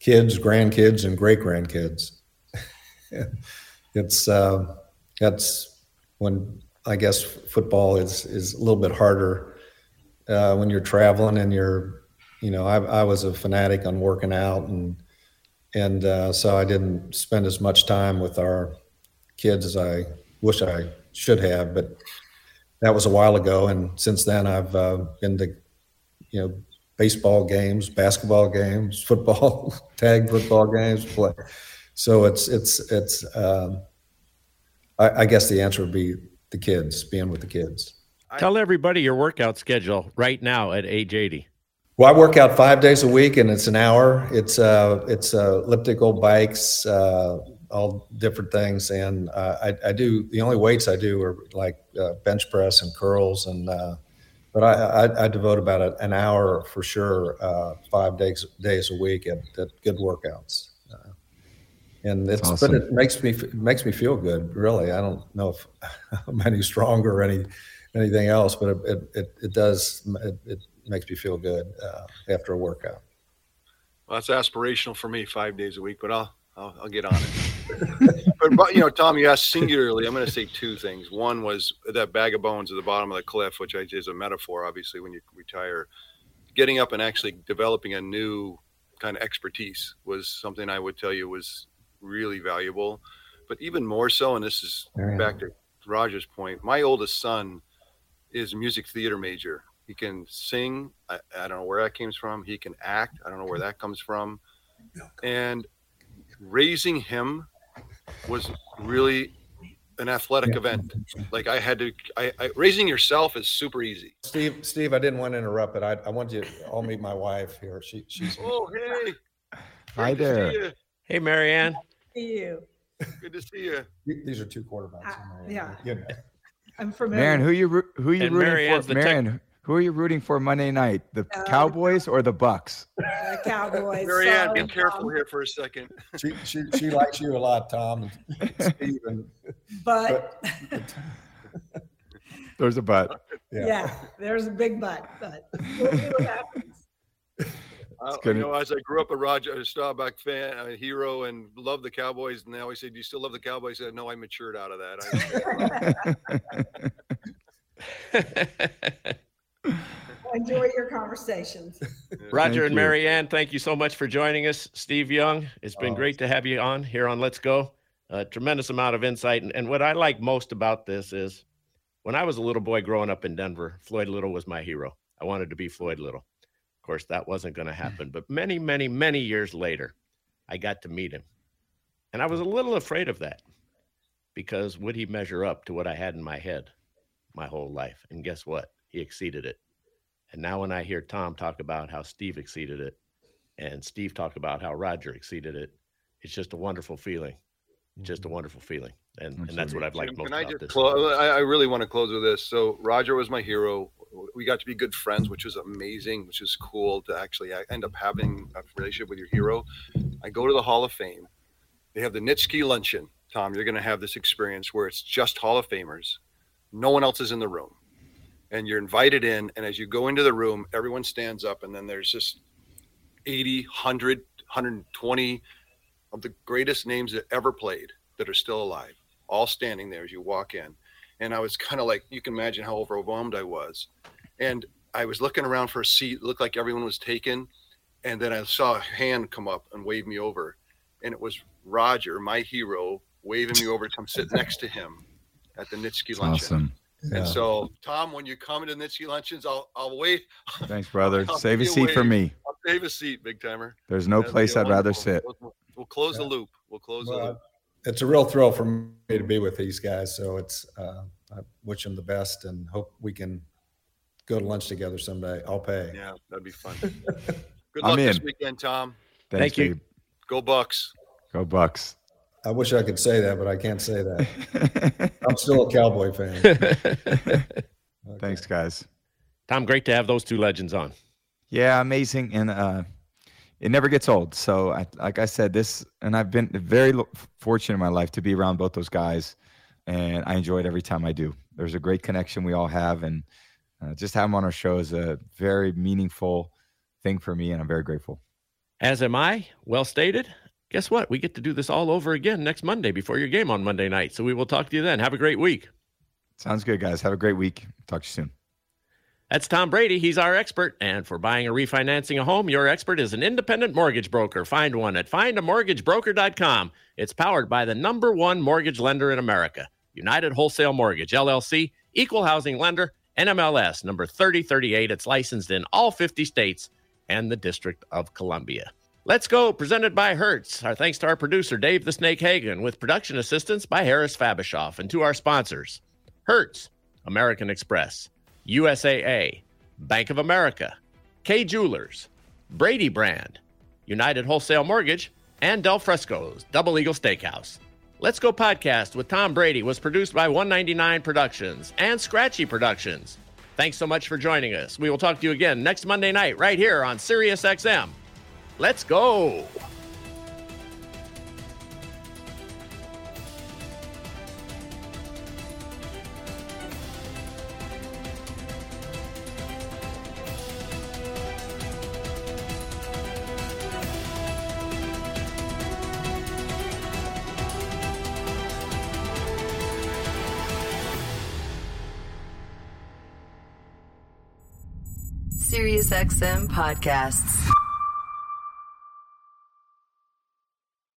kids, grandkids, and great grandkids. it's uh, that's when I guess football is is a little bit harder uh, when you're traveling and you're, you know, I, I was a fanatic on working out and and uh, so I didn't spend as much time with our kids as I wish I should have, but that was a while ago. And since then, I've uh, been to, you know, baseball games, basketball games, football, tag football games, play. So it's it's it's. Um, I, I guess the answer would be the kids, being with the kids. Tell everybody your workout schedule right now at age 80. Well, I work out five days a week, and it's an hour. It's uh, it's uh, elliptical bikes, uh, all different things, and uh, I, I do the only weights I do are like uh, bench press and curls and uh, but I, I, I, devote about an hour for sure, uh, five days days a week at, at good workouts. And it's awesome. but it makes me it makes me feel good. Really, I don't know if I'm any stronger or any anything else, but it it, it does it, it makes me feel good uh, after a workout. Well, that's aspirational for me, five days a week, but I'll I'll, I'll get on it. but, but you know, Tom, you asked singularly. I'm going to say two things. One was that bag of bones at the bottom of the cliff, which is a metaphor, obviously, when you retire. Getting up and actually developing a new kind of expertise was something I would tell you was really valuable. But even more so, and this is Yeah. back to Roger's point, my oldest son is a music theater major. He can sing. I, I don't know where that comes from. He can act. I don't know where that comes from. And raising him was really an athletic event. Like I had to, I, I raising yourself is super easy. Steve, Steve, I didn't want to interrupt, but I, I want you. I'll meet my wife here. She she's Oh, hey. Hi Great to there. Hey, Marianne. See you. Good to see you. these are two quarterbacks. Uh, yeah. You know. I'm familiar. Marion, who you roo- who you And rooting Marianne's for? the tech- who are you rooting for Monday night? The Uh, Cowboys or the Bucks? Uh, Cowboys. Marianne, sorry, be careful Tom. here for a second. She she she likes you a lot, Tom. and Steve, and But There's a but. yeah. yeah. there's a big but. But we'll see what happens. Uh, gonna- you know, as I grew up a Roger a Staubach fan, a hero, and loved the Cowboys, and they always said, "Do you still love the Cowboys?" I said, "No, I matured out of that." I, Enjoy your conversations. Roger Thank and you. Marianne, thank you so much for joining us. Steve Young, it's been Oh. great to have you on here on Let's Go. A tremendous amount of insight. And, and what I like most about this is when I was a little boy growing up in Denver, Floyd Little was my hero. I wanted to be Floyd Little. Of course, that wasn't going to happen. But many, many, many years later, I got to meet him. And I was a little afraid of that because would he measure up to what I had in my head my whole life? And guess what? He exceeded it. And now when I hear Tom talk about how Steve exceeded it and Steve talk about how Roger exceeded it, it's just a wonderful feeling. Just a mm-hmm. wonderful feeling. And, and that's what I've liked most Can I about just this. close? I, I really want to close with this. So Roger was my hero. We got to be good friends, which was amazing, which is cool to actually uh, end up having a relationship with your hero. I go to the Hall of Fame. They have the Nitschke luncheon. Tom, you're going to have this experience where it's just Hall of Famers. No one else is in the room. And you're invited in. And as you go into the room, everyone stands up. And then there's just 80, 100, 120 of the greatest names that ever played that are still alive, all standing there as you walk in. And I was kind of like, you can imagine how overwhelmed I was. And I was looking around for a seat, it looked like everyone was taken. And then I saw a hand come up and wave me over. And it was Roger, my hero, waving me over to come sit next to him at the Nitschke luncheon. Awesome. Yeah. And so, Tom, when you come to Nitschke luncheons, I'll I'll wait. Thanks, brother. I'll Save a give you seat for me. I'll save a seat, big timer. There's no That'd place I'd rather sit. We'll, we'll close the loop. We'll close the loop. It's a real thrill for me to be with these guys. So it's uh, I wish them the best and hope we can go to lunch together someday. I'll pay. Yeah, that'd be fun. Good luck this weekend, Tom. Thanks, Thank you. Gabe. Go Bucks. Go Bucks. I wish I could say that, but I can't say that. I'm still a Cowboy fan. Thanks, guys. Tom, great to have those two legends on. Yeah, amazing, and uh, it never gets old. So, I, like I said, this, and I've been very fortunate in my life to be around both those guys, and I enjoy it every time I do. There's a great connection we all have, and uh, just having them on our show is a very meaningful thing for me, and I'm very grateful. As am I. Well stated. Guess what? We get to do this all over again next Monday before your game on Monday night. So we will talk to you then. Have a great week. Sounds good, guys. Have a great week. Talk to you soon. That's Tom Brady. He's our expert. And for buying or refinancing a home, your expert is an independent mortgage broker. Find one at findamortgagebroker.com. It's powered by the number one mortgage lender in America, United Wholesale Mortgage, LLC, equal housing lender, NMLS number 3038. It's licensed in all 50 states and the District of Columbia. Let's go, presented by Hertz. Our thanks to our producer, Dave the Snake Hagen, with production assistance by Harris Fabishoff, and to our sponsors, Hertz, American Express, USAA, Bank of America, Kay Jewelers, Brady Brand, United Wholesale Mortgage, and Del Frisco's Double Eagle Steakhouse. Let's Go podcast with Tom Brady was produced by 199 Productions and Scratchy Productions. Thanks so much for joining us. We will talk to you again next Monday night right here on SiriusXM. Let's go. SiriusXM podcasts.